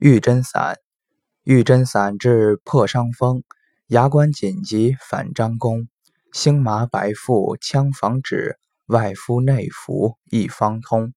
玉针散，玉针散治破伤风，牙关紧急反张弓，星麻白附羌防止，外敷内服一方通。